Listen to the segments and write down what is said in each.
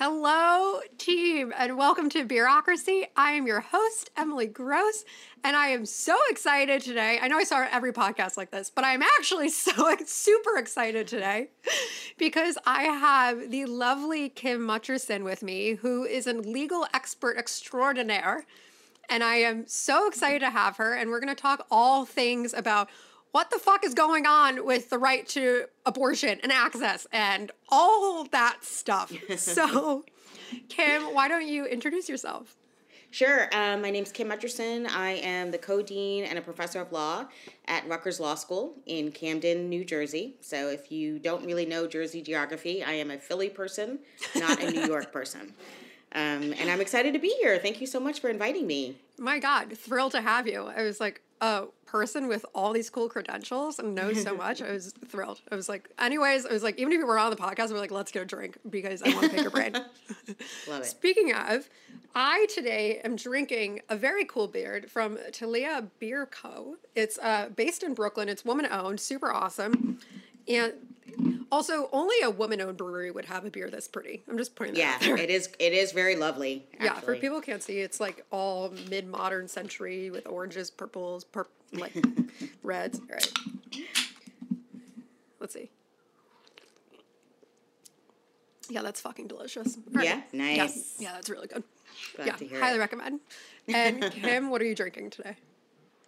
Hello, team, and welcome to Bureaucracy. I am your host, Emily Gross, and I am so excited today. I know I start every podcast like this, but I'm actually so super excited today because I have the lovely Kim Mutcherson with me, who is a legal expert extraordinaire. And I am so excited to have her, and we're going to talk all things about what the fuck is going on with the right to abortion and access and all that stuff. so, Kim, why don't you introduce yourself? Sure. Um, my is Kim Mutcherson. I am the co-dean and a professor of law at Rutgers Law School in Camden, New Jersey. So if you don't really know Jersey geography, I am a Philly person, not a New York person. Um, and I'm excited to be here. Thank you so much for inviting me. My God, thrilled to have you. I was like, a person with all these cool credentials and knows so much. I was thrilled. I was like, anyways, I was like, even if you were on the podcast, we're like, let's get a drink because I want to pick your brain. Love it. Speaking of, I today am drinking a very cool beer from Talea Beer Co. It's uh, based in Brooklyn. It's woman owned, super awesome. And also, only a woman-owned brewery would have a beer this pretty. I'm just pointing that Yeah, it is. It is very lovely. Yeah, for people who can't see, it's like all mid-modern century with oranges, purples, pur- like reds. All right. Let's see. Yeah, that's fucking delicious. Right. Yeah, Yeah, nice. yeah, that's really good. Glad yeah, to hear highly it. recommend. And Kim, what are you drinking today?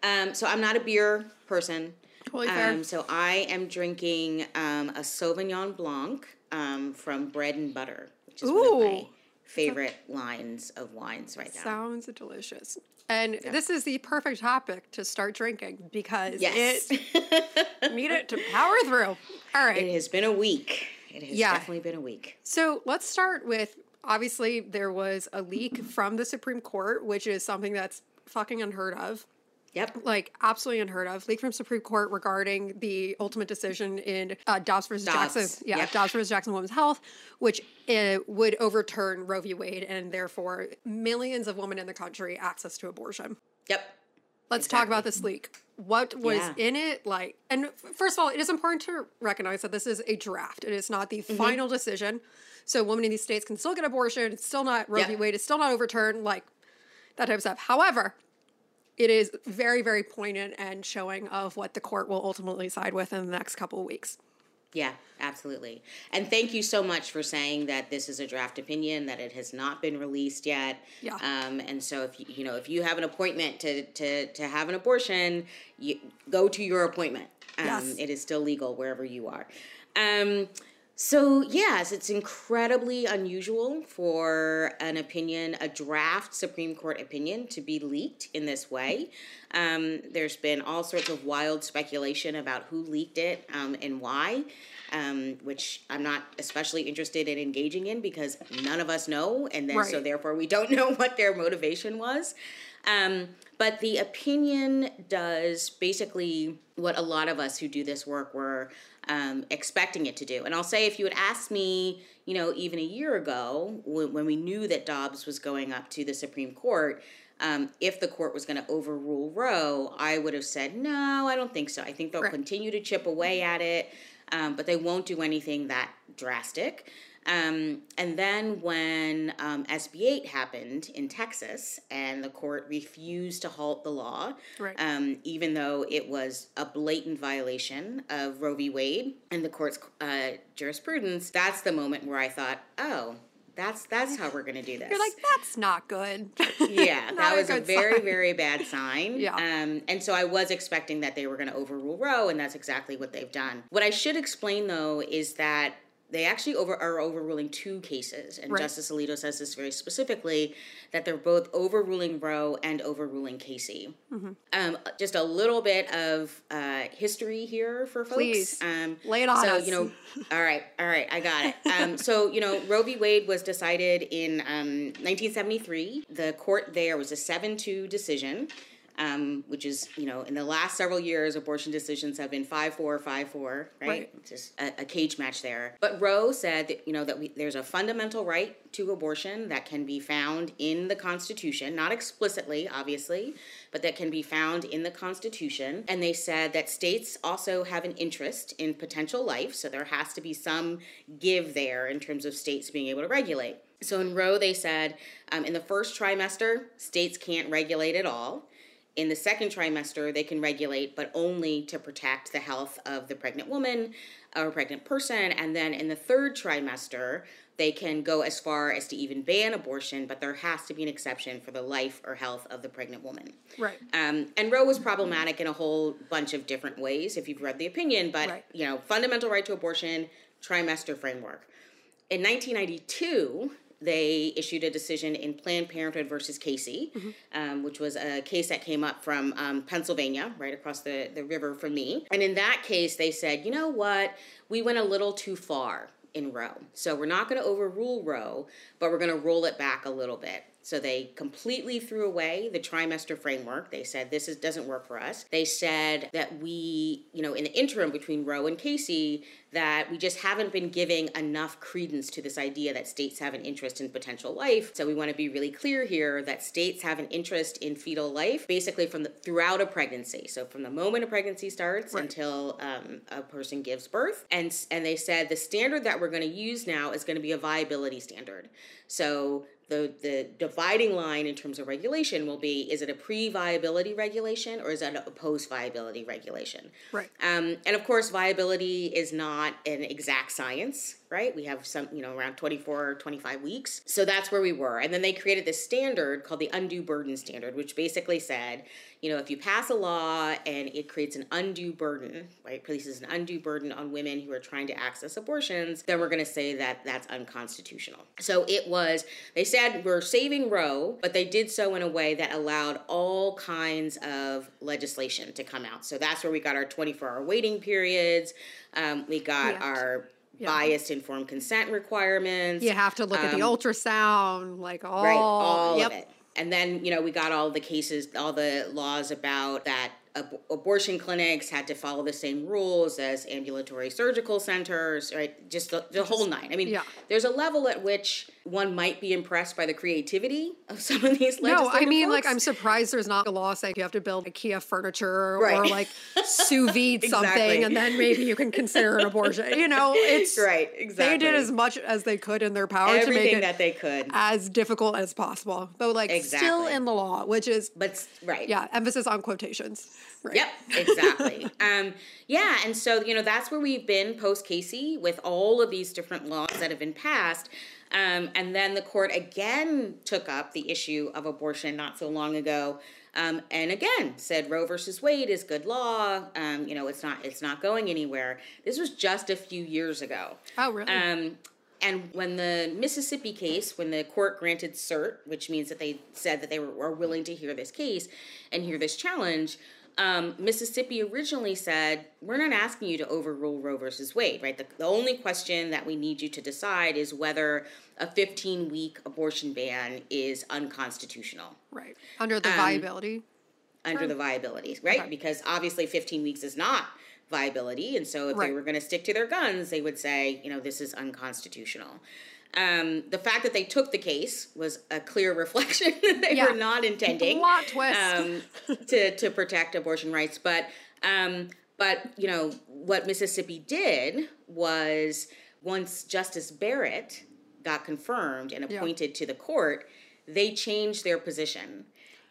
Um, so I'm not a beer person. Totally fair. Um, so I am drinking um, a Sauvignon Blanc um, from Bread and Butter, which is one of my Ooh. favorite lines of wines right now. Sounds delicious. And this is the perfect topic to start drinking because yes, it need it to power through. All right. it has been a week. It has Yeah. definitely been a week. So let's start with obviously there was a leak from the Supreme Court, which is something that's fucking unheard of. Yep. Like absolutely unheard of. Leak from Supreme Court regarding the ultimate decision in uh, Dobbs versus Dobbs, Jackson. Yeah, yep. Dobbs versus Jackson Women's Health, which uh, would overturn Roe v. Wade and therefore millions of women in the country access to abortion. Yep. Let's talk about this leak. What was Yeah. in it like? And first of all, it is important to recognize that this is a draft. It is not the Mm-hmm. final decision. So women in these states can still get abortion. It's still not Roe v. Wade. It's still not overturned. Like that type of stuff. However, it is very, very poignant and showing of what the court will ultimately side with in the next couple of weeks. Yeah, absolutely. And thank you so much for saying that this is a draft opinion, that it has not been released yet. Yeah. Um, and so if you, you know if you have an appointment to to to have an abortion, you go to your appointment. Um, Yes. It is still legal wherever you are. Um, so yes, it's incredibly unusual for an opinion, a draft Supreme Court opinion, to be leaked in this way. Um, there's been all sorts of wild speculation about who leaked it um, and why, um, which I'm not especially interested in engaging in because none of us know, and then so therefore we don't know what their motivation was. Um, but the opinion does basically what a lot of us who do this work were um, expecting it to do. And I'll say, if you had asked me, you know, even a year ago, when, when we knew that Dobbs was going up to the Supreme Court, um, if the court was going to overrule Roe, I would have said, no, I don't think so. I think they'll Right. continue to chip away at it, um, but they won't do anything that drastic. Um, and then when um, SB 8 happened in Texas and the court refused to halt the law, Right. um, even though it was a blatant violation of Roe v. Wade and the court's uh, jurisprudence, that's the moment where I thought, oh, that's that's how we're going to do this. You're like, that's not good. Yeah, Not that was a good very, sign. very bad sign. Yeah. Um, and so I was expecting that they were going to overrule Roe, and that's exactly what they've done. What I should explain, though, is that they actually over are overruling two cases, and Right. Justice Alito says this very specifically that they're both overruling Roe and overruling Casey. Mm-hmm. Um, just a little bit of uh, history here for folks. Please. um, Lay it on so us. you know, all right, all right, I got it. Um, so you know, Roe v. Wade was decided in um, 1973. The court there was a seven-two decision. Um, which is, you know, in the last several years, abortion decisions have been 5 4, 5 4, right? Right. Just a, a cage match there. But Roe said that, you know, that we, there's a fundamental right to abortion that can be found in the Constitution, not explicitly, obviously, but that can be found in the Constitution. And they said that states also have an interest in potential life, so there has to be some give there in terms of states being able to regulate. So in Roe, they said um, in the first trimester, states can't regulate at all. In the second trimester, they can regulate, but only to protect the health of the pregnant woman or pregnant person. And then in the third trimester, they can go as far as to even ban abortion, but there has to be an exception for the life or health of the pregnant woman. Right. Um, and Roe was problematic in a whole bunch of different ways, if you've read the opinion. But Right. you know, fundamental right to abortion, trimester framework. In 1992, they issued a decision in Planned Parenthood versus Casey, um, which was a case that came up from um, Pennsylvania, right across the, the river from me. And in that case, they said, you know what? We went a little too far in Roe. So we're not going to overrule Roe, but we're going to roll it back a little bit. So they completely threw away the trimester framework. They said this is, doesn't work for us. They said that we, you know, in the interim between Roe and Casey, that we just haven't been giving enough credence to this idea that states have an interest in potential life. So we want to be really clear here that states have an interest in fetal life basically from the throughout a pregnancy. So from the moment a pregnancy starts Right. until um, a person gives birth. And and they said the standard that we're going to use now is going to be a viability standard. So the, the dividing line in terms of regulation will be is it a pre viability regulation or is it a post viability regulation? Right. Um, and of course, viability is not an exact science, right? We have some, you know, around 24 or 25 weeks. So that's where we were. And then they created this standard called the undue burden standard, which basically said, you know, if you pass a law and it creates an undue burden, right, places an undue burden on women who are trying to access abortions, then we're going to say that that's unconstitutional. So it was, they said we're saving Roe, but they did so in a way that allowed all kinds of legislation to come out. So that's where we got our 24 hour waiting periods. Um, we got Yeah. our Yeah. biased informed consent requirements. You have to look at the Um, ultrasound, like all, Right, all yep. of it. And then, you know, we got all the cases, all the laws about that ab- abortion clinics had to follow the same rules as ambulatory surgical centers, right? Just the, the whole nine. I mean, yeah. there's a level at which one might be impressed by the creativity of some of these No, I mean, like. I'm surprised there's not a law saying you have to build IKEA furniture or like sous vide something, and then maybe you can consider an abortion. You know, it's Right, Exactly. They did as much as they could in their power to make Everything it that they could. as difficult as possible, but like still in the law, which is But, right. yeah, emphasis on quotations. Right. Yep, exactly. um, yeah, and so you know that's where we've been post Casey with all of these different laws that have been passed. Um, and then the court again took up the issue of abortion not so long ago, um, and again said Roe versus Wade is good law. Um, you know, it's not it's not going anywhere. This was just a few years ago. Oh, really? Um, and when the Mississippi case, when the court granted cert, which means that they said that they were, were willing to hear this case and hear this challenge, um, Mississippi originally said, We're not asking you to overrule Roe versus Wade, right? The, the only question that we need you to decide is whether a 15 week abortion ban is unconstitutional right. Under um, the viability. under the viability, right? Okay. Because obviously 15 weeks is not viability. And so if Right. they were going to stick to their guns, they would say, you know, this is unconstitutional. Um, the fact that they took the case was a clear reflection that they Yeah. were not intending Plot twist. um, to, to protect abortion rights. But, um, but, you know, what Mississippi did was once Justice Barrett got confirmed and Yeah. appointed to the court, they changed their position.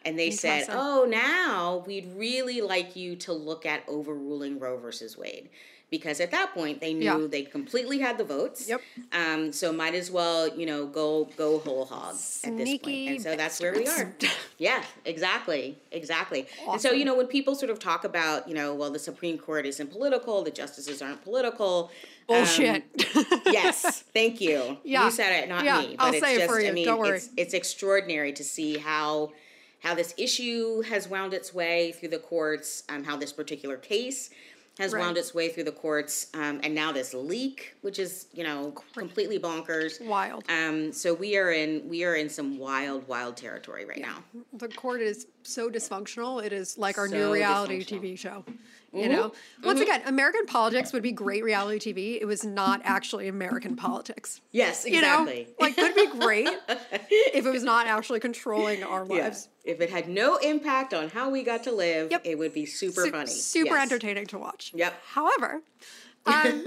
And they said, oh, now we'd really like you to look at overruling Roe versus Wade. Because at that point, they knew Yeah. they completely had the votes. Yep. Um, so might as well, you know, go go whole hog at this point. And so that's where we are. Yeah, exactly, exactly. And so you know when people sort of talk about you know well the Supreme Court isn't political, the justices aren't political. um, Bullshit. yes, thank you. Yeah. you said it, not Yeah, me. I'll it's say it just, for I you, mean, don't worry. It's, it's extraordinary to see how how this issue has wound its way through the courts, um, how this particular case has Right. wound its way through the courts, um, and now this leak, which is you know completely bonkers. Wild. Um, so we are in we are in some wild, wild territory right now. the court is so dysfunctional. It is like our So new reality. TV show. You know, once again, American politics would be great reality TV. It was not actually American politics. Yes, You exactly. know, like could be great if it was not actually controlling our Yeah. lives. If it had no impact on how we got to live, Yep. it would be super Su- funny. super Yes. entertaining to watch. Yep. However, um,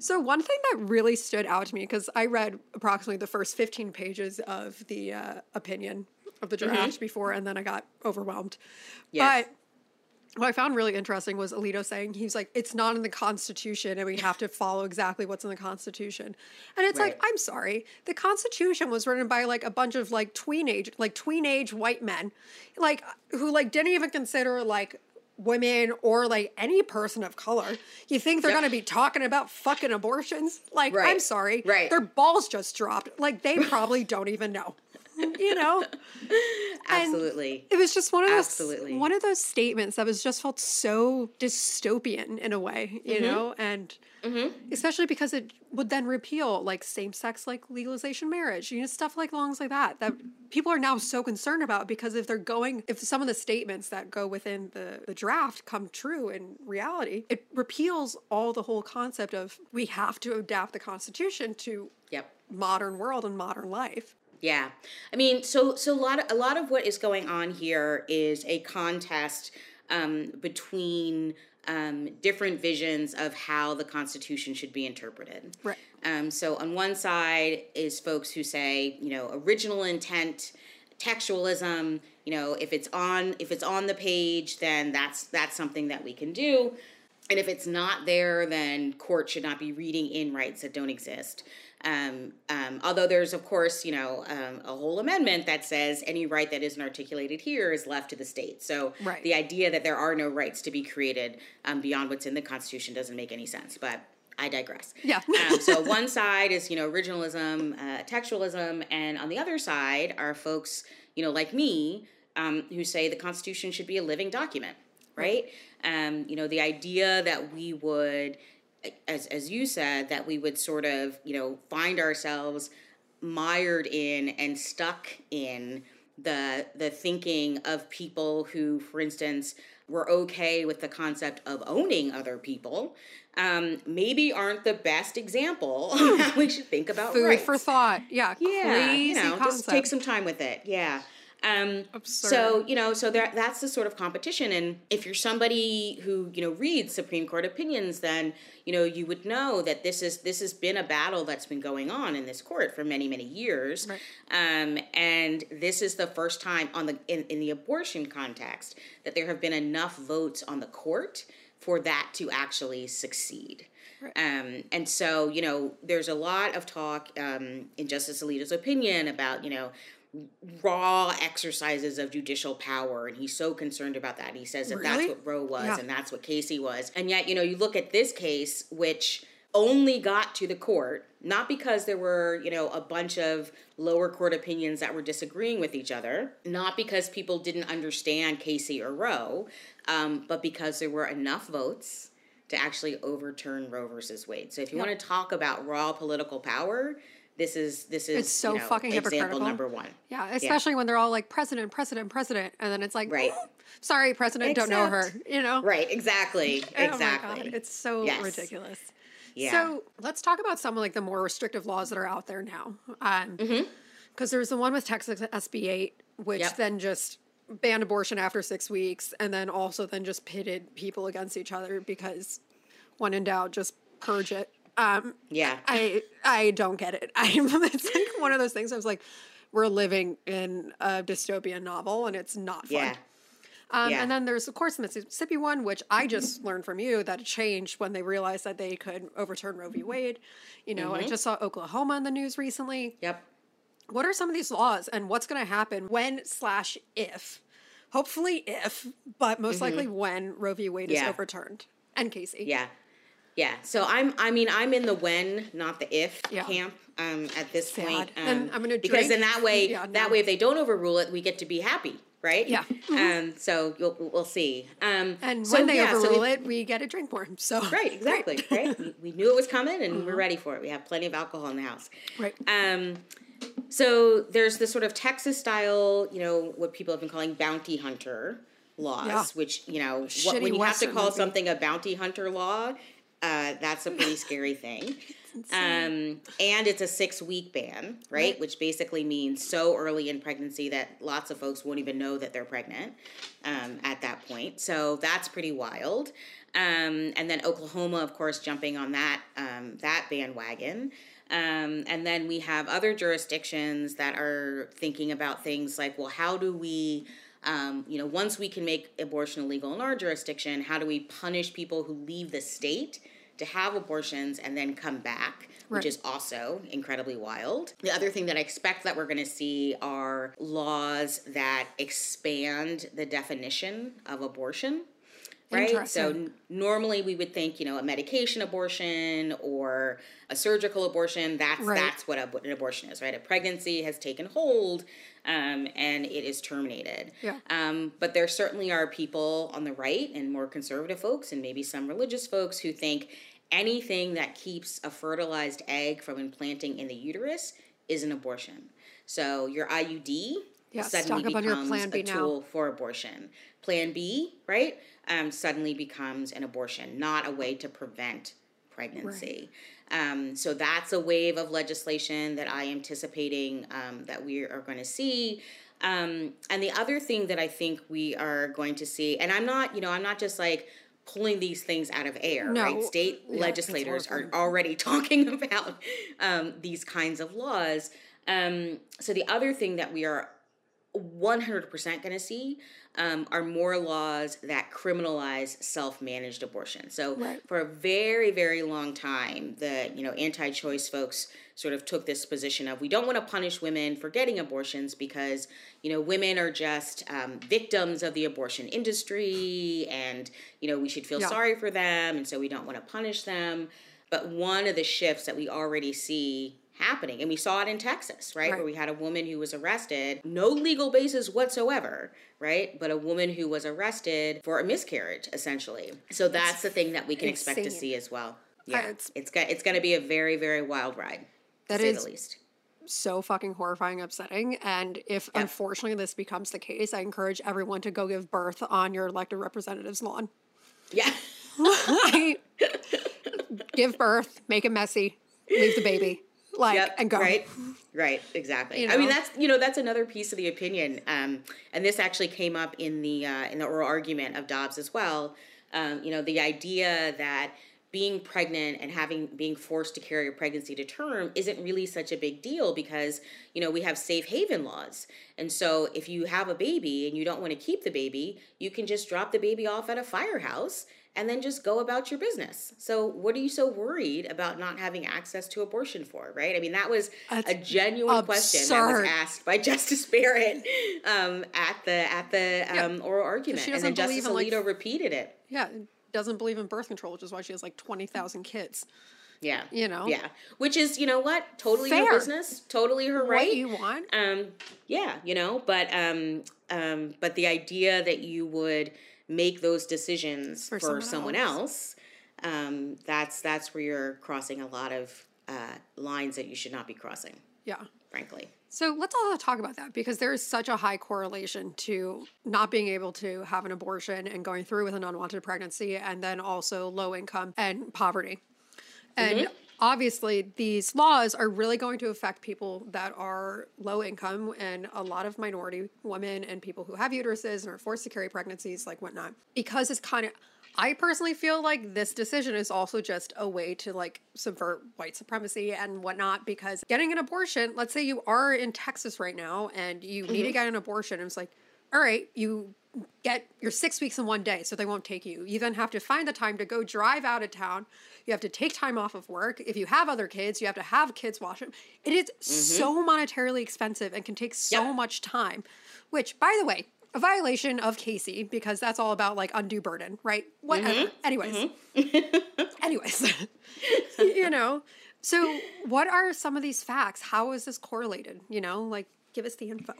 So one thing that really stood out to me because I read approximately the first 15 pages of the uh, opinion of the draft before, and then I got overwhelmed. Yes. But what I found really interesting was Alito saying he's like, it's not in the Constitution, and we have to follow exactly what's in the Constitution. And it's like, I'm sorry, the Constitution was written by like a bunch of like tween age, like tween age white men, like who like didn't even consider like women or like any person of color. You think they're Yep. gonna be talking about fucking abortions? Like, I'm sorry, Right. Their balls just dropped. Like they probably don't even know. You know? Absolutely. It was just one of those Absolutely. one of those statements that was just felt so dystopian in a way, you Mm-hmm. know, and especially because it would then repeal like same sex like legalization marriage, you know, stuff like longs like that that people are now so concerned about because if they're going if some of the statements that go within the, the draft come true in reality, it repeals all the whole concept of we have to adapt the constitution to Yep. modern world and modern life. Yeah, I mean, so so a lot of, a lot of what is going on here is a contest um, between um, different visions of how the Constitution should be interpreted. Right. Um, so on one side is folks who say, you know, original intent, textualism. You know, if it's on if it's on the page, then that's that's something that we can do. And if it's not there, then court should not be reading in rights that don't exist. Um, um, although there's, of course, you know, um, a whole amendment that says any right that isn't articulated here is left to the state. So Right. the idea that there are no rights to be created um, beyond what's in the Constitution doesn't make any sense. But I digress. Yeah. um, so one side is you know originalism, uh, textualism, and on the other side are folks you know like me um, who say the Constitution should be a living document, right? Um, you know the idea that we would, as as you said, that we would sort of you know find ourselves mired in and stuck in the the thinking of people who, for instance, were okay with the concept of owning other people, um, maybe aren't the best example how we should think about Food rights. for thought. Yeah. Yeah, you know, concept. just take some time with it. Yeah. Um, so you know, so there, that's the sort of competition. And if you're somebody who you know reads Supreme Court opinions, then you know you would know that this is this has been a battle that's been going on in this court for many many years. Right. Um, and this is the first time on the in, in the abortion context that there have been enough votes on the court for that to actually succeed. Um, and so, you know, there's a lot of talk um, in Justice Alito's opinion about, you know, raw exercises of judicial power. And he's so concerned about that. He says that Really? that's what Roe was Yeah. and that's what Casey was. And yet, you know, you look at this case, which only got to the court, not because there were, you know, a bunch of lower court opinions that were disagreeing with each other, not because people didn't understand Casey or Roe, um, but because there were enough votes to actually overturn Roe versus Wade. So if you Yep. want to talk about raw political power, this is this is It's so you know, fucking example hypocritical. number one. Yeah, especially when they're all like president, president, president, and then it's like, Right. sorry, president, don't know her. You know, Right, exactly, Oh exactly. God, it's so Yes. ridiculous. Yeah. So let's talk about some of like the more restrictive laws that are out there now. Um, because there's the one with Texas SB 8, which Mm-hmm. Yep. then just banned abortion after six weeks, and then also then just pitted people against each other because when in doubt, just purge it. Um, yeah. I I don't get it. I it's like one of those things. I was like, we're living in a dystopian novel, and it's not fun. yeah. Um, yeah. And then there's of course the Mississippi one, which I just learned from you that it changed when they realized that they could overturn Roe v. Wade. You know, Mm-hmm. I just saw Oklahoma in the news recently. Yep. What are some of these laws, and what's going to happen when slash if, hopefully if, but most likely when Roe v. Wade is Mm-hmm. Overturned? And Casey. Yeah. Yeah. So I'm I mean I'm in the when, not the if Yeah. camp um at this Sad. point. Um, I'm gonna because drink. then that way Yeah, that way if they don't overrule it, we get to be happy, right? Yeah. Um so you'll, we'll see. Um And so, when they yeah, overrule we- it, we get a drink more. So Right, exactly. Right. we, we knew it was coming and we're ready for it. We have plenty of alcohol in the house. Right. Um, so there's this sort of Texas style, you know, what people have been calling bounty hunter laws, Yeah. which you know, what, when you have to call movie. something a bounty hunter law, Uh, that's a pretty scary thing. Um, and it's a six week ban, right? right? Which basically means so early in pregnancy that lots of folks won't even know that they're pregnant um, at that point. So that's pretty wild. Um, and then Oklahoma, of course, jumping on that um, that bandwagon. Um, and then we have other jurisdictions that are thinking about things like, well, how do we, um, you know, once we can make abortion illegal in our jurisdiction, how do we punish people who leave the state to have abortions and then come back? Which is also incredibly wild. The other thing that I expect that we're going to see are laws that expand the definition of abortion right? So n- normally we would think, you know, a medication abortion or a surgical abortion. That's right. that's what a, an abortion is, right? A pregnancy has taken hold, um, and it is terminated. Yeah. Um, but there certainly are people on the right and more conservative folks, and maybe some religious folks who think anything that keeps a fertilized egg from implanting in the uterus is an abortion. So your IUD yes, suddenly becomes a tool now. for abortion. Plan B, right? um, suddenly becomes an abortion, not a way to prevent pregnancy. Right. Um, so that's a wave of legislation that I am anticipating um, that we are going to see. Um, and the other thing that I think we are going to see, and I'm not, you know, I'm not just like pulling these things out of air, no. right? State yeah, legislators are already talking about um, these kinds of laws. Um, so the other thing that we are 100% going to see um, are more laws that criminalize self-managed abortion. So right. for a very, very long time, the you know anti-choice folks sort of took this position of we don't want to punish women for getting abortions because you know women are just um, victims of the abortion industry, and you know we should feel yeah. sorry for them, and so we don't want to punish them. But one of the shifts that we already see happening. And we saw it in Texas, right? right? Where we had a woman who was arrested, no legal basis whatsoever, right? But a woman who was arrested for a miscarriage, essentially. So that's it's the thing that we can insane. expect to see as well. Yeah, uh, it's it's it's going to be a very very wild ride. That is the least. So fucking horrifying, upsetting. And if yep. unfortunately this becomes the case, I encourage everyone to go give birth on your elected representative's lawn. Yeah. give birth, make it messy, leave the baby like yep, and go. right right exactly. You know? i mean that's you know that's another piece of the opinion um, and this actually came up in the uh, in the oral argument of dobbs as well. Um, you know the idea that being pregnant and having being forced to carry a pregnancy to term isn't really such a big deal because you know we have safe haven laws. And so if you have a baby and you don't want to keep the baby you can just drop the baby off at a firehouse and then just go about your business. So, what are you so worried about not having access to abortion for, right? I mean, that was That's a genuine absurd. question that was asked by Justice Barrett um, at the at the um, oral argument, and then Justice Alito like, repeated it. Yeah, doesn't believe in birth control, which is why she has like twenty thousand kids. Yeah. You know. Yeah. Which is, you know what? Totally Fair. her business. Totally her right. What you want. Um yeah, you know, but um um but the idea that you would make those decisions for, for someone, someone, else, else um, that's that's where you're crossing a lot of uh, lines that you should not be crossing. Yeah, frankly. So let's also talk about that because there is such a high correlation to not being able to have an abortion and going through with an unwanted pregnancy, and then also low income and poverty. And mm-hmm obviously these laws are really going to affect people that are low income and a lot of minority women and people who have uteruses and are forced to carry pregnancies like whatnot because it's kind of i personally feel like this decision is also just a way to like subvert white supremacy and whatnot because getting an abortion let's say you are in texas right now and you mm-hmm. need to mm-hmm. get an abortion and it's like all right you get your six weeks in one day, so they won't take you. You then have to find the time to go drive out of town. You have to take time off of work. If you have other kids, you have to have kids wash them. It is mm-hmm. so monetarily expensive and can take so yep. much time. Which, by the way, a violation of Casey because that's all about like undue burden, right? Whatever. Mm-hmm. Anyways, mm-hmm. anyways, you know. So, what are some of these facts? How is this correlated? You know, like give us the info.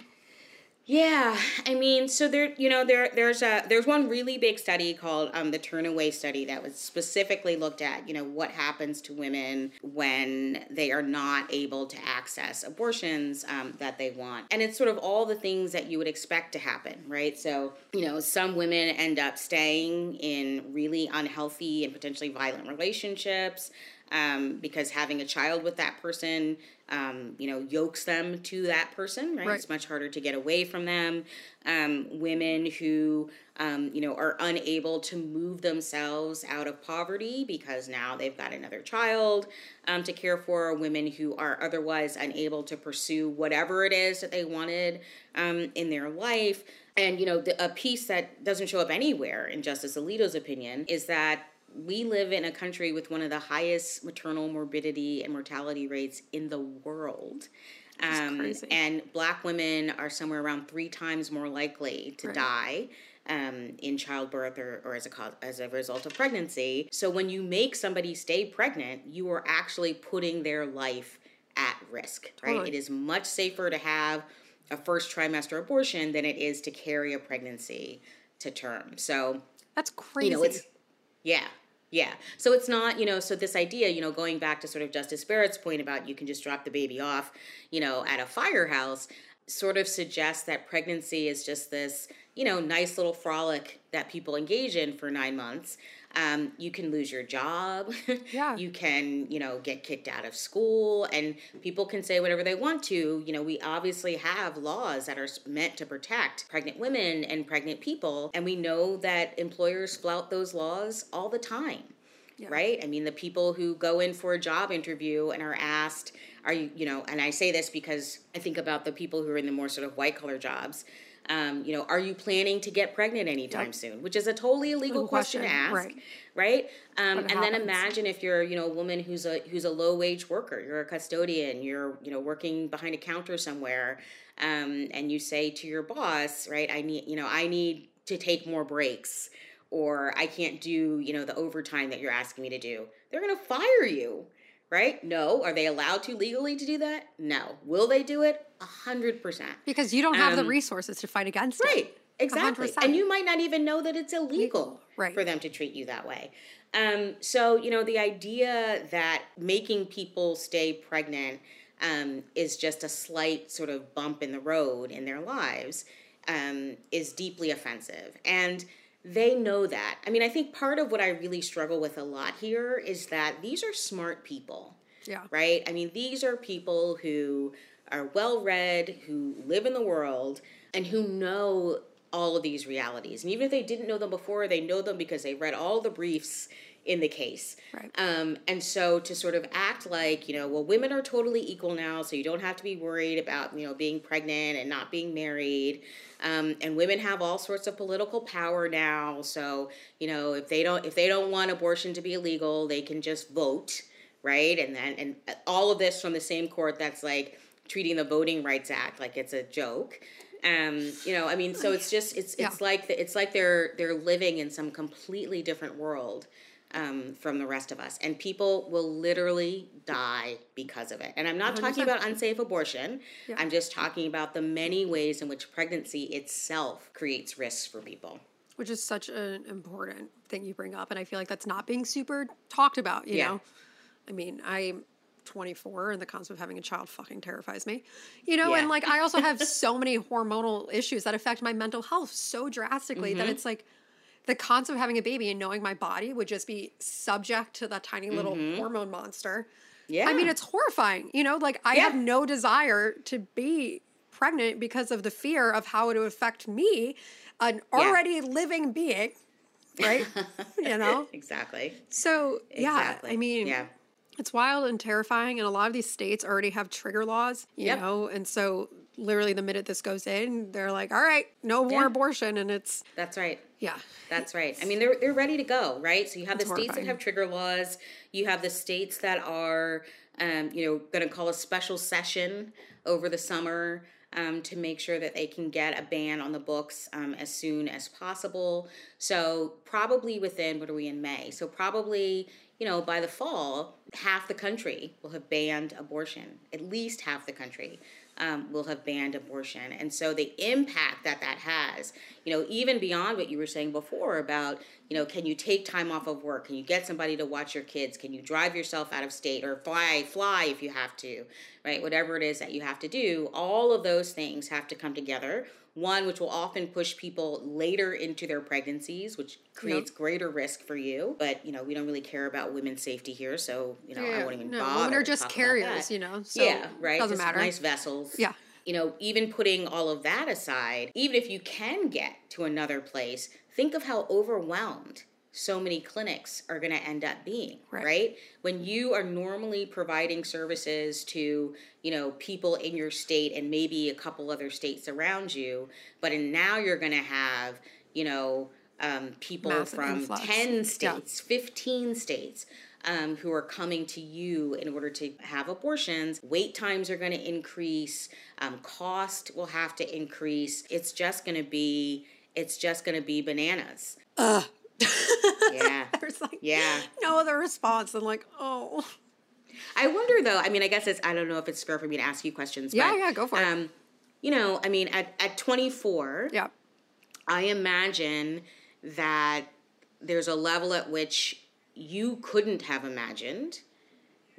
Yeah, I mean, so there, you know, there, there's a, there's one really big study called um, the Turnaway study that was specifically looked at, you know, what happens to women when they are not able to access abortions um, that they want, and it's sort of all the things that you would expect to happen, right? So, you know, some women end up staying in really unhealthy and potentially violent relationships um, because having a child with that person um, you know, yokes them to that person, right? right? It's much harder to get away from them. Um, women who, um, you know, are unable to move themselves out of poverty because now they've got another child um, to care for. Women who are otherwise unable to pursue whatever it is that they wanted um, in their life. And, you know, the, a piece that doesn't show up anywhere in Justice Alito's opinion is that we live in a country with one of the highest maternal morbidity and mortality rates in the world. Um, and black women are somewhere around three times more likely to right. die um, in childbirth or, or as, a cause, as a result of pregnancy. So when you make somebody stay pregnant, you are actually putting their life at risk, right? Totally. It is much safer to have a first trimester abortion than it is to carry a pregnancy to term. So that's crazy. You know, it's yeah, yeah. So it's not, you know, so this idea, you know, going back to sort of Justice Barrett's point about you can just drop the baby off, you know, at a firehouse, sort of suggests that pregnancy is just this, you know, nice little frolic that people engage in for nine months. Um, you can lose your job. Yeah. you can, you know, get kicked out of school, and people can say whatever they want to. You know, we obviously have laws that are meant to protect pregnant women and pregnant people, and we know that employers flout those laws all the time. Yeah. Right? I mean, the people who go in for a job interview and are asked, are you, you know, and I say this because I think about the people who are in the more sort of white collar jobs um, you know, are you planning to get pregnant anytime yep. soon? Which is a totally illegal question, question, to ask, right? right? Um, and happens? then imagine if you're, you know, a woman who's a who's a low wage worker, you're a custodian, you're, you know, working behind a counter somewhere, um, and you say to your boss, right, I need, you know, I need to take more breaks, or I can't do, you know, the overtime that you're asking me to do. They're gonna fire you right? No. Are they allowed to legally to do that? No. Will they do it? A hundred percent. Because you don't have um, the resources to fight against right. it. Right. Exactly. 100%. And you might not even know that it's illegal right. for them to treat you that way. Um, so, you know, the idea that making people stay pregnant um, is just a slight sort of bump in the road in their lives um, is deeply offensive. And they know that. I mean, I think part of what I really struggle with a lot here is that these are smart people. Yeah. Right? I mean, these are people who are well read, who live in the world, and who know all of these realities. And even if they didn't know them before, they know them because they read all the briefs in the case. Right. Um, and so to sort of act like, you know, well, women are totally equal now, so you don't have to be worried about, you know, being pregnant and not being married. Um, and women have all sorts of political power now. So, you know, if they don't if they don't want abortion to be illegal, they can just vote, right? And then and all of this from the same court that's like treating the Voting Rights Act like it's a joke. Um, you know, I mean, so it's just it's it's yeah. like the, it's like they're they're living in some completely different world um, from the rest of us. And people will literally die because of it. And I'm not 100%. talking about unsafe abortion, yeah. I'm just talking about the many ways in which pregnancy itself creates risks for people. Which is such an important thing you bring up. And I feel like that's not being super talked about, you yeah. know? I mean, I'm 24 and the concept of having a child fucking terrifies me. You know, yeah. and like I also have so many hormonal issues that affect my mental health so drastically mm-hmm. that it's like the concept of having a baby and knowing my body would just be subject to that tiny little mm-hmm. hormone monster. Yeah. I mean, it's horrifying. You know, like I yeah. have no desire to be pregnant because of the fear of how it would affect me, an already yeah. living being, right? you know? Exactly. So, exactly. yeah, I mean, yeah. It's wild and terrifying, and a lot of these states already have trigger laws, you yep. know, and so literally the minute this goes in, they're like, "All right, no more yeah. abortion," and it's that's right. Yeah, that's right. I mean, they're they're ready to go, right? So you have it's the states that have trigger laws. You have the states that are, um, you know, going to call a special session over the summer. Um, to make sure that they can get a ban on the books um, as soon as possible. So, probably within, what are we in May? So, probably, you know, by the fall, half the country will have banned abortion, at least half the country um, will have banned abortion. And so the impact that that has, you know, even beyond what you were saying before about, you know, can you take time off of work? Can you get somebody to watch your kids? Can you drive yourself out of state or fly, fly if you have to, right? Whatever it is that you have to do, all of those things have to come together one which will often push people later into their pregnancies which creates yep. greater risk for you. But you know we don't really care about women's safety here so you know yeah, i won't even no, bother women are just carriers you know so yeah right doesn't just matter. nice vessels. Yeah. You know even putting all of that aside even if you can get to another place think of how overwhelmed so many clinics are going to end up being right. right. when you are normally providing services to you know people in your state and maybe a couple other states around you but and now you're going to have you know um, people Massive from influx. 10 states yeah. 15 states um, who are coming to you in order to have abortions. Wait times are going to increase. Um, cost will have to increase. It's just going to be. It's just going to be bananas. Ugh yeah. There's like yeah. no other response. I'm like, oh. I wonder though. I mean, I guess it's. I don't know if it's fair for me to ask you questions. Yeah, but, yeah, go for um, it. You know, I mean, at at 24, yeah, I imagine that there's a level at which you couldn't have imagined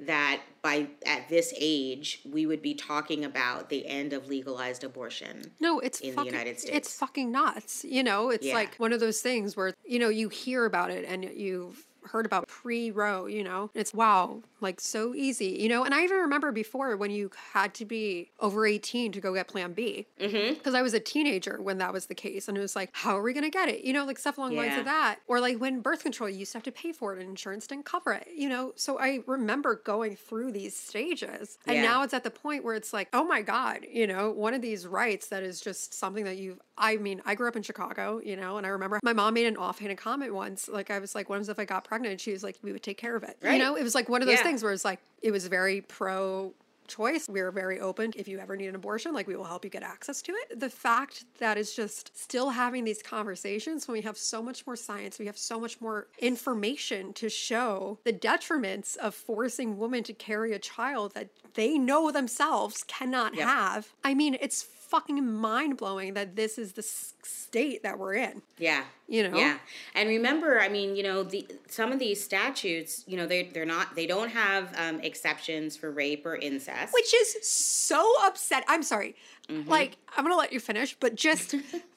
that by at this age we would be talking about the end of legalized abortion. No, it's in fucking, the United States. It's fucking nuts. You know, it's Yeah. like one of those things where you know you hear about it and you've heard about pre-Roe. You know, it's wow, like so easy. You know, and I even remember before when you had to be over eighteen to go get Plan B Mm-hmm. because I was a teenager when that was the case, and it was like, how are we gonna get it? You know, like stuff along the lines Yeah. of that, or like when birth control, you used to have to pay for it, and insurance didn't cover it. You know, so I remember going through these stages, and Yeah. now it's at the point where it's like, oh my god, you know, one of these rights that is just something that you've. I mean, I grew up in Chicago, you know, and I remember my mom made an offhanded comment once, like I was like, what if I got pregnant? She was like, we would take care of it. You know, it was like one of those Yeah. Things where it's like it was very pro choice. We're very open. If you ever need an abortion, like we will help you get access to it. The fact that it's just still having these conversations when we have so much more science, we have so much more information to show the detriments of forcing women to carry a child that they know themselves cannot Yep. have. I mean, it's fucking mind blowing that this is the state that we're in. Yeah. You know? Yeah. And remember, I mean, you know, the some of these statutes, you know, they they're not they don't have um, exceptions for rape or incest. which is so upset. I'm sorry. Mm-hmm. Like, I'm gonna let you finish, but just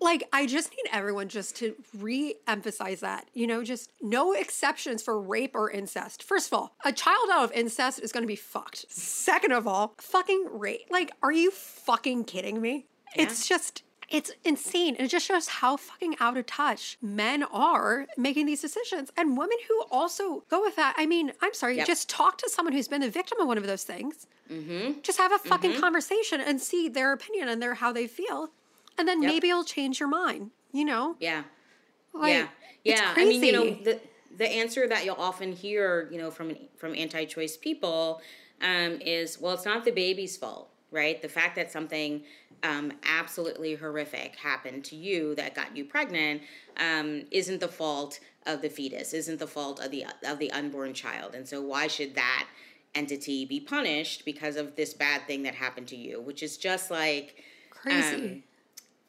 like I just need everyone just to re-emphasize that. You know, just no exceptions for rape or incest. First of all, a child out of incest is gonna be fucked. Second of all, fucking rape. Like, are you fucking kidding me? It's just it's insane. And it just shows how fucking out of touch men are making these decisions. And women who also go with that. I mean, I'm sorry, Yep. just talk to someone who's been the victim of one of those things. Mm-hmm. Just have a fucking conversation and see their opinion and their how they feel. And then Yep. maybe it'll change your mind, you know? yeah. Like, yeah. Yeah. I mean, you know, the the answer that you'll often hear, you know, from from anti-choice people um, is, well, it's not the baby's fault, right? The fact that something um, absolutely horrific happened to you that got you pregnant um, isn't the fault of the fetus, isn't the fault of the of the unborn child, and so why should that entity be punished because of this bad thing that happened to you? Which is just like Crazy.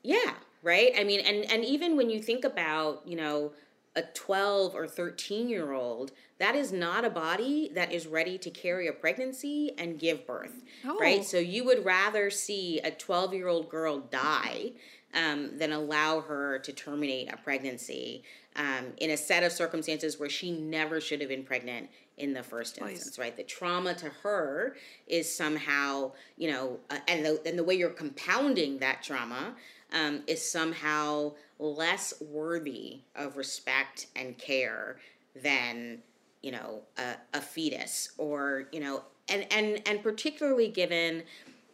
Yeah, right? I mean, and and even when you think about, you know, a 12 or 13 year old, that is not a body that is ready to carry a pregnancy and give birth, No. right? So you would rather see a 12 year old girl die um, than allow her to terminate a pregnancy um, in a set of circumstances where she never should have been pregnant in the first instance, right? The trauma to her is somehow, you know, uh, and the and the way you're compounding that trauma um, is somehow less worthy of respect and care than you know a, a fetus or you know and and and particularly given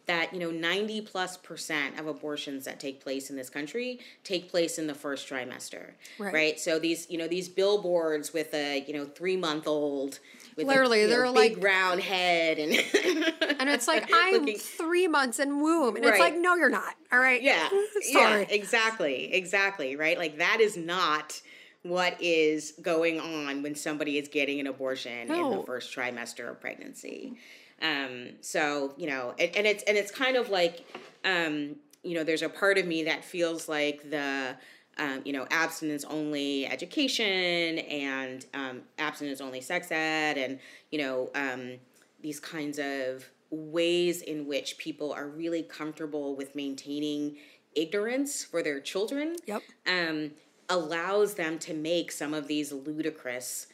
that you know 90 plus percent of abortions that take place in this country take place in the first trimester Right. so these you know these billboards with a you know three month old with Literally, a, they're big like- round head and and it's like, I'm looking- three months in womb. And it's like, no, you're not. All right. yeah Sorry. yeah exactly exactly right like that is not what is going on when somebody is getting an abortion in the first trimester of pregnancy Um, so you know, and, and it's and it's kind of like, um, you know, there's a part of me that feels like the um, you know, abstinence only education and um, abstinence only sex ed, and you know, um, these kinds of ways in which people are really comfortable with maintaining ignorance for their children Yep. um, allows them to make some of these ludicrous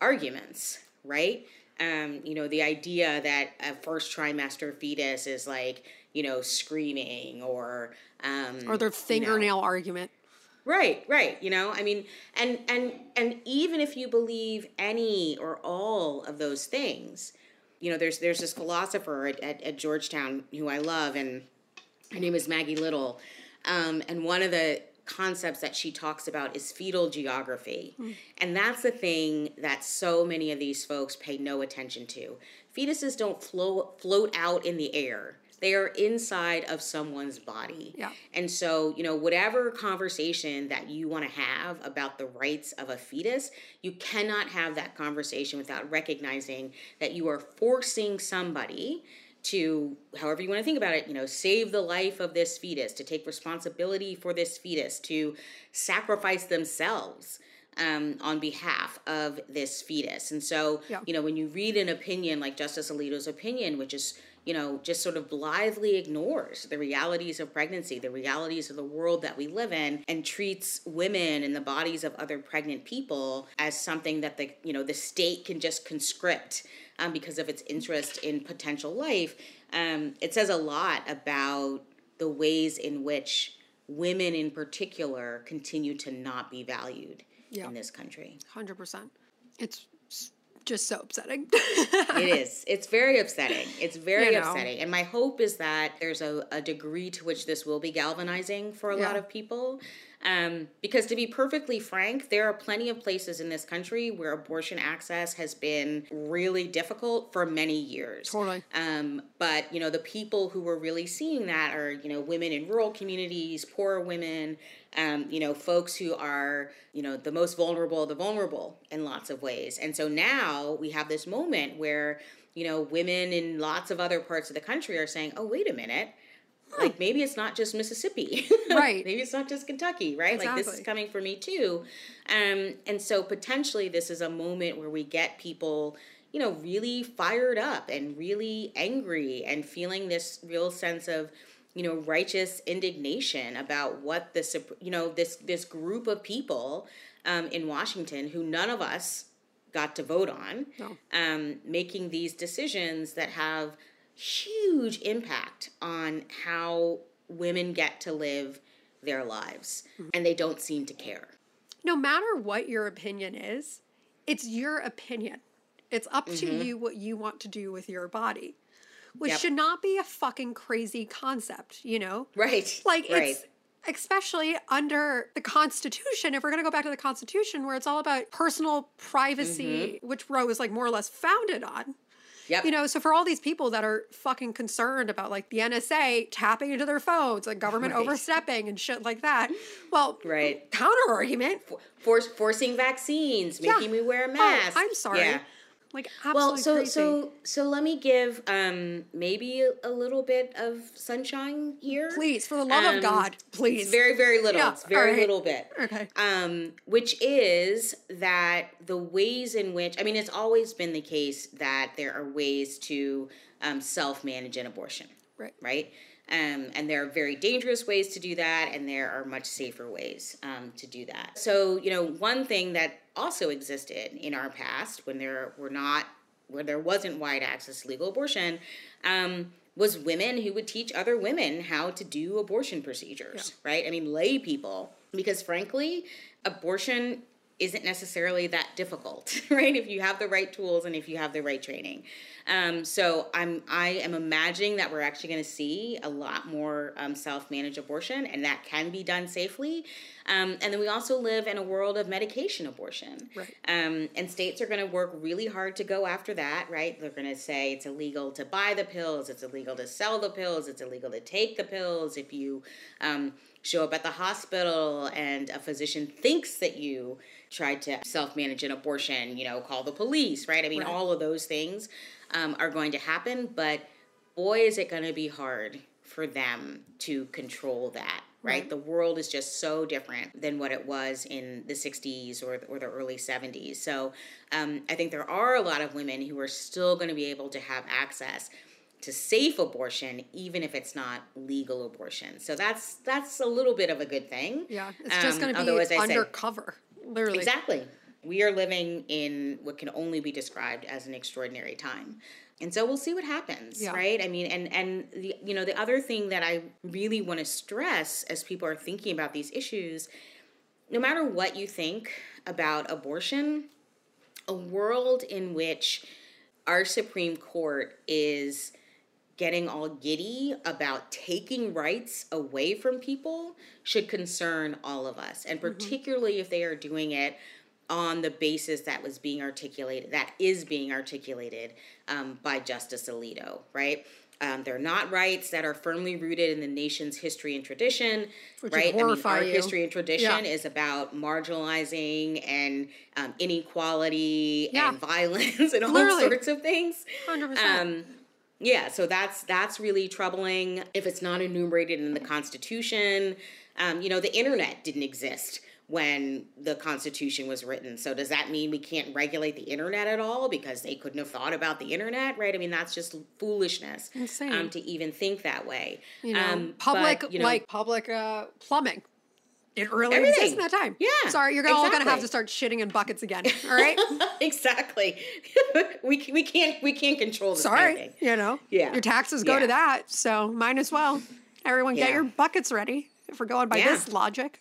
arguments, right? Um, you know, the idea that a first trimester fetus is like, you know, screaming or um, Or their you know, fingernail argument. Right, right. You know, I mean, and and and even if you believe any or all of those things, you know, there's there's this philosopher at, at, at Georgetown who I love, and her name is Maggie Little, um, and one of the concepts that she talks about is fetal geography, and that's the thing that so many of these folks pay no attention to. Fetuses don't float float out in the air. They are inside of someone's body. Yeah. And so, you know, whatever conversation that you want to have about the rights of a fetus, you cannot have that conversation without recognizing that you are forcing somebody to, however you want to think about it, you know, save the life of this fetus, to take responsibility for this fetus, to sacrifice themselves. Um, on behalf of this fetus. And so, Yeah. you know, when you read an opinion like Justice Alito's opinion, which is, you know, just sort of blithely ignores the realities of pregnancy, the realities of the world that we live in, and treats women and the bodies of other pregnant people as something that the, you know, the state can just conscript um, because of its interest in potential life, um, it says a lot about the ways in which women in particular continue to not be valued Yeah. in this country. 100%. It's just so upsetting. it is. It's very upsetting. It's very You know. upsetting. And my hope is that there's a, a degree to which this will be galvanizing for a lot of people. Um, because to be perfectly frank, there are plenty of places in this country where abortion access has been really difficult for many years. Totally. Um, but you know, the people who were really seeing that are you know women in rural communities, poor women, um, you know, folks who are you know the most vulnerable, the vulnerable in lots of ways. And so now we have this moment where you know women in lots of other parts of the country are saying, "Oh, wait a minute." Like maybe it's not just Mississippi, Right. maybe it's not just Kentucky, right? Like this is coming for me too, um, and so potentially this is a moment where we get people, you know, really fired up and really angry and feeling this real sense of, you know, righteous indignation about what the you know this this group of people um, in Washington who none of us got to vote on, No. um, making these decisions that have huge impact on how women get to live their lives, and they don't seem to care. no matter what your opinion is, it's your opinion. It's up to you what you want to do with your body, which Mm-hmm. Yep. should not be a fucking crazy concept, you know? Right. Like right. it's especially under the Constitution. If we're going to go back to the Constitution, where it's all about personal privacy, Mm-hmm. which Roe is like more or less founded on. Yep. You know, so for all these people that are fucking concerned about like the NSA tapping into their phones, like government Right. overstepping and shit like that, well, Right. counter argument. Force, forcing vaccines, Yeah. making me wear a Oh, mask. I'm sorry. Yeah. Like absolutely Well, so crazy. so so let me give um maybe a, little bit of sunshine here. please, for the love of Um, God, please. Very very little. Yeah, it's very right. little bit. okay. um, which is that the ways in which I mean, it's always been the case that there are ways to um, self manage an abortion, Right. right? Um, and there are very dangerous ways to do that, and there are much safer ways um, to do that. So, you know, one thing that also existed in our past when there were not, where there wasn't wide access to legal abortion, um, was women who would teach other women how to do abortion procedures, right? I mean, lay people, because frankly, abortion isn't necessarily that difficult, right? If you have the right tools and if you have the right training. Um, so I'm I am imagining that we're actually going to see a lot more um, self-managed abortion, and that can be done safely. Um, and then we also live in a world of medication abortion, Right. um, and states are going to work really hard to go after that, right? They're going to say it's illegal to buy the pills, it's illegal to sell the pills, it's illegal to take the pills. If you um, show up at the hospital and a physician thinks that you tried to self manage an abortion, you know, call the police, right? I mean, Right. all of those things. um, are going to happen, but boy, is it going to be hard for them to control that. Right? Right. The world is just so different than what it was in the 60s or, or the early 70s. So um, I think there are a lot of women who are still going to be able to have access to safe abortion even if it's not legal abortion so that's that's a little bit of a good thing Yeah, it's just Um, going to although, be as I said- undercover, literally. exactly we are living in what can only be described as an extraordinary time and so we'll see what happens Yeah. right i mean and and the you know the other thing that i really want to stress as people are thinking about these issues no matter what you think about abortion a world in which our supreme court is getting all giddy about taking rights away from people should concern all of us and particularly if they are doing it on the basis that was being articulated that is being articulated um, by justice alito right um, they're not rights that are firmly rooted in the nation's history and tradition Which right i mean our you. history and tradition Yeah. is about marginalizing and um, inequality Yeah. and violence and all Literally. sorts of things 100%. um, yeah, so that's that's really troubling. If it's not enumerated in the Constitution, um, you know, the internet didn't exist when the Constitution was written. So does that mean we can't regulate the internet at all because they couldn't have thought about the internet, right? I mean, that's just foolishness um, to even think that way. you know, Um, public, but, you know, like public uh, plumbing. It really Everything. exists in that time. Yeah, Sorry, you're all going to have to start shitting in buckets again. All right. exactly. we we can't we can't control this Sorry. kind of. You know. Yeah. Your taxes go Yeah. to that, so might as well. Everyone, get your buckets ready. If we're going by Yeah. this logic.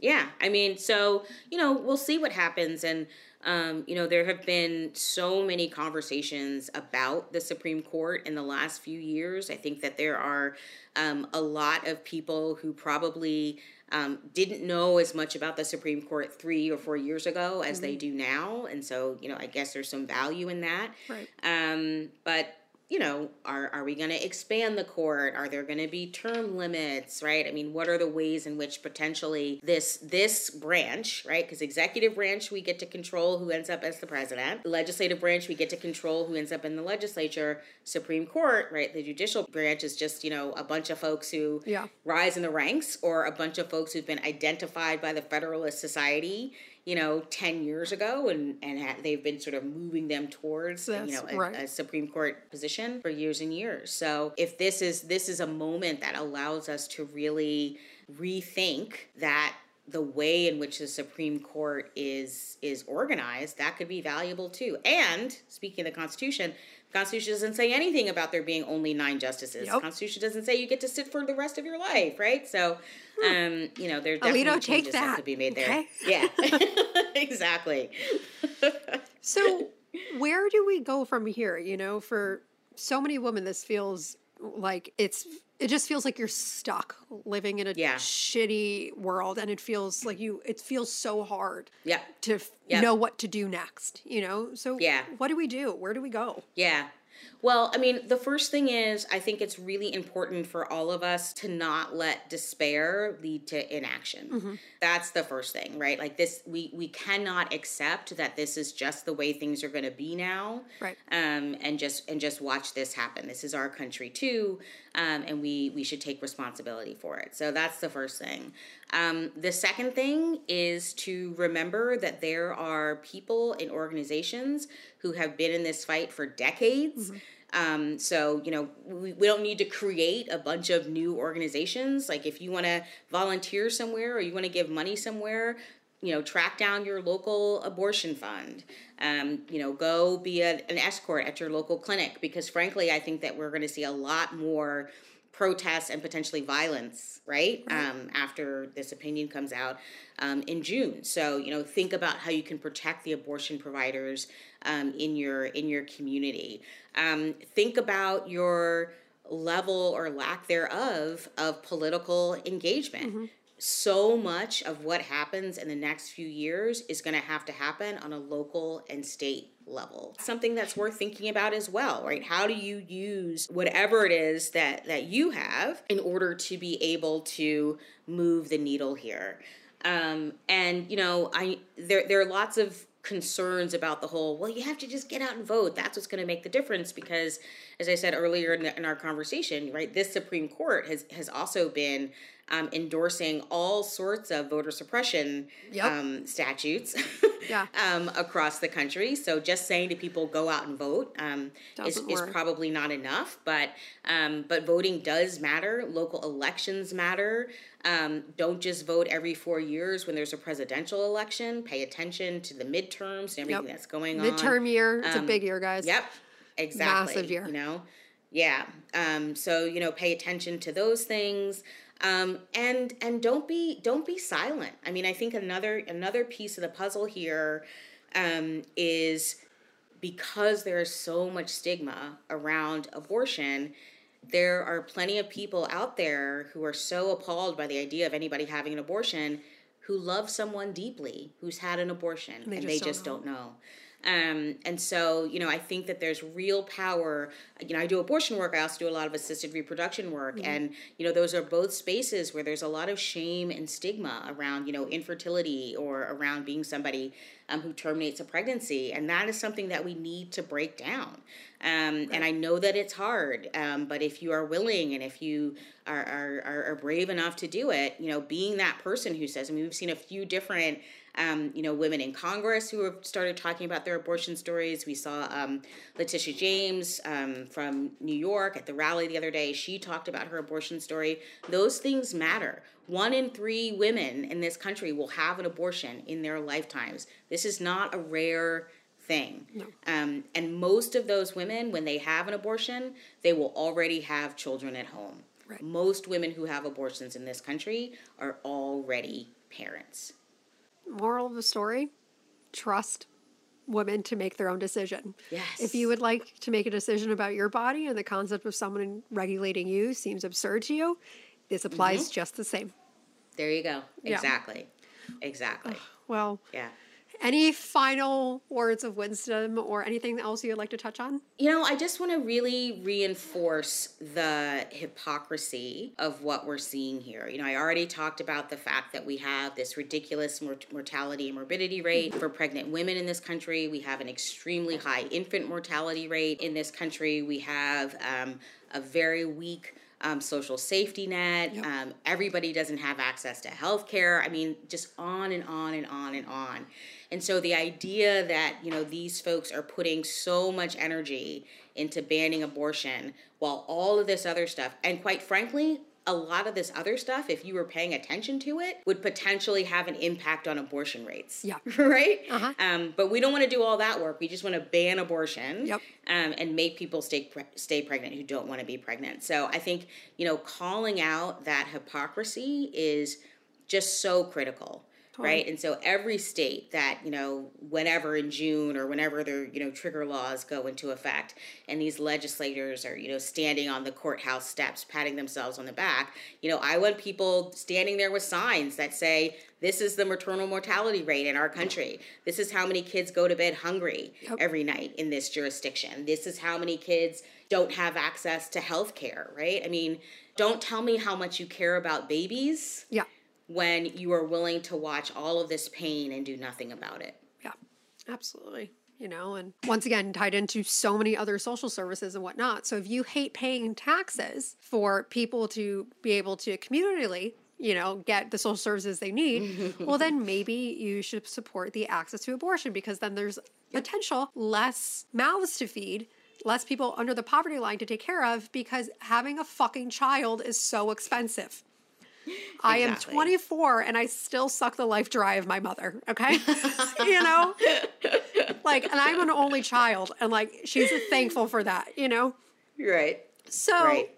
Yeah, I mean, so you know, we'll see what happens, and um, you know, there have been so many conversations about the Supreme Court in the last few years. I think that there are um, a lot of people who probably um, didn't know as much about the Supreme Court three or four years ago as they do now, and so you know, I guess there's some value in that. Right. Um, but you know, are are we going to expand the court? Are there going to be term limits? Right. I mean, what are the ways in which potentially this this branch, right? Because executive branch, we get to control who ends up as the president. Legislative branch, we get to control who ends up in the legislature. Supreme Court, right? The judicial branch is just you know a bunch of folks who Yeah. rise in the ranks, or a bunch of folks who've been identified by the Federalist Society. You know, ten years ago, and and ha- they've been sort of moving them towards you know a, right. a Supreme Court position for years and years. So if this is this is a moment that allows us to really rethink that the way in which the Supreme Court is is organized, that could be valuable too. And speaking of the Constitution, Constitution doesn't say anything about there being only nine justices. Yep. Constitution doesn't say you get to sit for the rest of your life, right? So, um, you know, there definitely Alito, changes that. that, could be made there. okay? Yeah, exactly. So, where do we go from here? You know, for so many women, this feels like it's. It just feels like you're stuck living in a Yeah. shitty world, and it feels like you. It feels so hard Yeah. to f- Yep. know what to do next. You know, so Yeah. what do we do? Where do we go? Yeah. Well, I mean, the first thing is I think it's really important for all of us to not let despair lead to inaction. That's the first thing, right? Like this we we cannot accept that this is just the way things are going to be now. Right. Um and just and just watch this happen. This is our country too. Um and we we should take responsibility for it. So that's the first thing. Um the second thing is to remember that there are people in organizations who have been in this fight for decades. Um, so, you know, we, we don't need to create a bunch of new organizations. Like, if you want to volunteer somewhere or you want to give money somewhere, you know, track down your local abortion fund. Um, you know, go be a, an escort at your local clinic because, frankly, I think that we're going to see a lot more protests and potentially violence, right? Um, after this opinion comes out um, in June. So you know, think about how you can protect the abortion providers um, in your in your community. Um, think about your level or lack thereof of political engagement. So much of what happens in the next few years is going to have to happen on a local and state level. Something that's worth thinking about as well, right? How do you use whatever it is that that you have in order to be able to move the needle here? Um, and you know, I there there are lots of concerns about the whole well you have to just get out and vote that's what's going to make the difference because as i said earlier in, the, in our conversation right this supreme court has has also been um, endorsing all sorts of voter suppression Yep. um, statutes Yeah. um, across the country. So just saying to people go out and vote um, is, is probably not enough. But um, but voting does matter. Local elections matter. Um, don't just vote every four years when there's a presidential election. Pay attention to the midterms and everything Yep. that's going on. Midterm year. It's a Um, big year, guys. Yep, exactly. Massive year. You know, yeah. Um, so you know, pay attention to those things, um, and and don't be don't be silent. I mean, I think another another piece of the puzzle here um, is because there is so much stigma around abortion. There are plenty of people out there who are so appalled by the idea of anybody having an abortion who love someone deeply who's had an abortion and they they just just, don't don't know. Um, and so, you know, I think that there's real power. You know, I do abortion work. I also do a lot of assisted reproduction work. And, you know, those are both spaces where there's a lot of shame and stigma around, you know, infertility or around being somebody um, who terminates a pregnancy. And that is something that we need to break down. Um, And I know that it's hard, um, but if you are willing and if you are, are, are brave enough to do it, you know, being that person who says, I mean, we've seen a few different um, you know, women in Congress who have started talking about their abortion stories. We saw um, Letitia James um, from New York at the rally the other day. She talked about her abortion story. Those things matter. One in three women in this country will have an abortion in their lifetimes. This is not a rare thing. Um, and most of those women, when they have an abortion, they will already have children at home. Right. Most women who have abortions in this country are already parents. Moral of the story trust women to make their own decision. Yes. If you would like to make a decision about your body and the concept of someone regulating you seems absurd to you, this applies Mm-hmm. just the same. There you go. Yeah. Exactly. Exactly. Well, Yeah. Any final words of wisdom or anything else you'd like to touch on? You know, I just want to really reinforce the hypocrisy of what we're seeing here. You know, I already talked about the fact that we have this ridiculous mort- mortality and morbidity rate for pregnant women in this country. We have an extremely high infant mortality rate in this country. We have um, a very weak um, social safety net. Yep. Um, everybody doesn't have access to health care. I mean, just on and on and on and on. And so the idea that, you know, these folks are putting so much energy into banning abortion while all of this other stuff, and quite frankly, a lot of this other stuff, if you were paying attention to it, would potentially have an impact on abortion rates. Yeah. right? Uh-huh. Um, but we don't want to do all that work. We just want to ban abortion Yep. um, and make people stay pre- stay pregnant who don't want to be pregnant. So I think you know calling out that hypocrisy is just so critical. Right. And so every state that, you know, whenever in June or whenever their, you know, trigger laws go into effect and these legislators are, you know, standing on the courthouse steps, patting themselves on the back, you know, I want people standing there with signs that say, this is the maternal mortality rate in our country. This is how many kids go to bed hungry Yep. every night in this jurisdiction. This is how many kids don't have access to health care, right? I mean, don't tell me how much you care about babies Yeah. When you are willing to watch all of this pain and do nothing about it. Yeah, absolutely. You know, and once again, tied into so many other social services and whatnot. So if you hate paying taxes for people to be able to communally, you know, get the social services they need, well, then maybe you should support the access to abortion because then there's potential less mouths to feed, less people under the poverty line to take care of because having a fucking child is so expensive. I am 24 and I still suck the life dry of my mother, okay? you know? Like, and I'm an only child, and like, she's thankful for that, you know? Right. So, Right.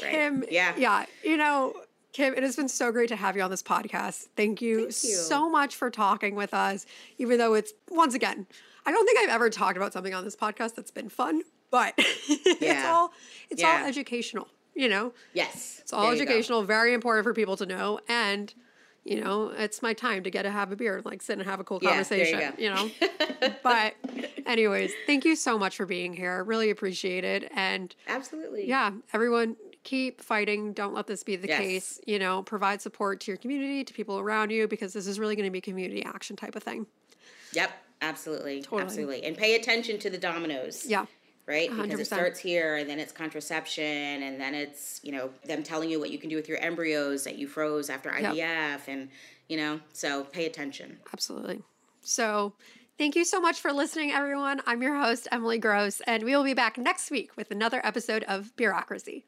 Right. Kim, Yeah. yeah, you know, Kim, it has been so great to have you on this podcast. Thank you, Thank you. so much for talking with us, even though it's, once again, I don't think I've ever talked about something on this podcast that's been fun, but it's all, it's Yeah. all educational, you know? Yes. It's all educational, very important for people to know. And, you know, it's my time to get to have a beer and like sit and have a cool Yeah, there you conversation, you, know? but, anyways, thank you so much for being here. Really appreciate it. And Absolutely. yeah, everyone keep fighting. Don't let this be the Yes. case. You know, provide support to your community, to people around you, because this is really going to be community action type of thing. Yep, absolutely. Totally. Absolutely. And pay attention to the dominoes. Yeah. Right? Because 100%. it starts here and then it's contraception and then it's, you know, them telling you what you can do with your embryos that you froze after IVF and, you know, so pay attention. Absolutely. So, thank you so much for listening, everyone. I'm your host, Emily Gross, and we will be back next week with another episode of Bureaucracy.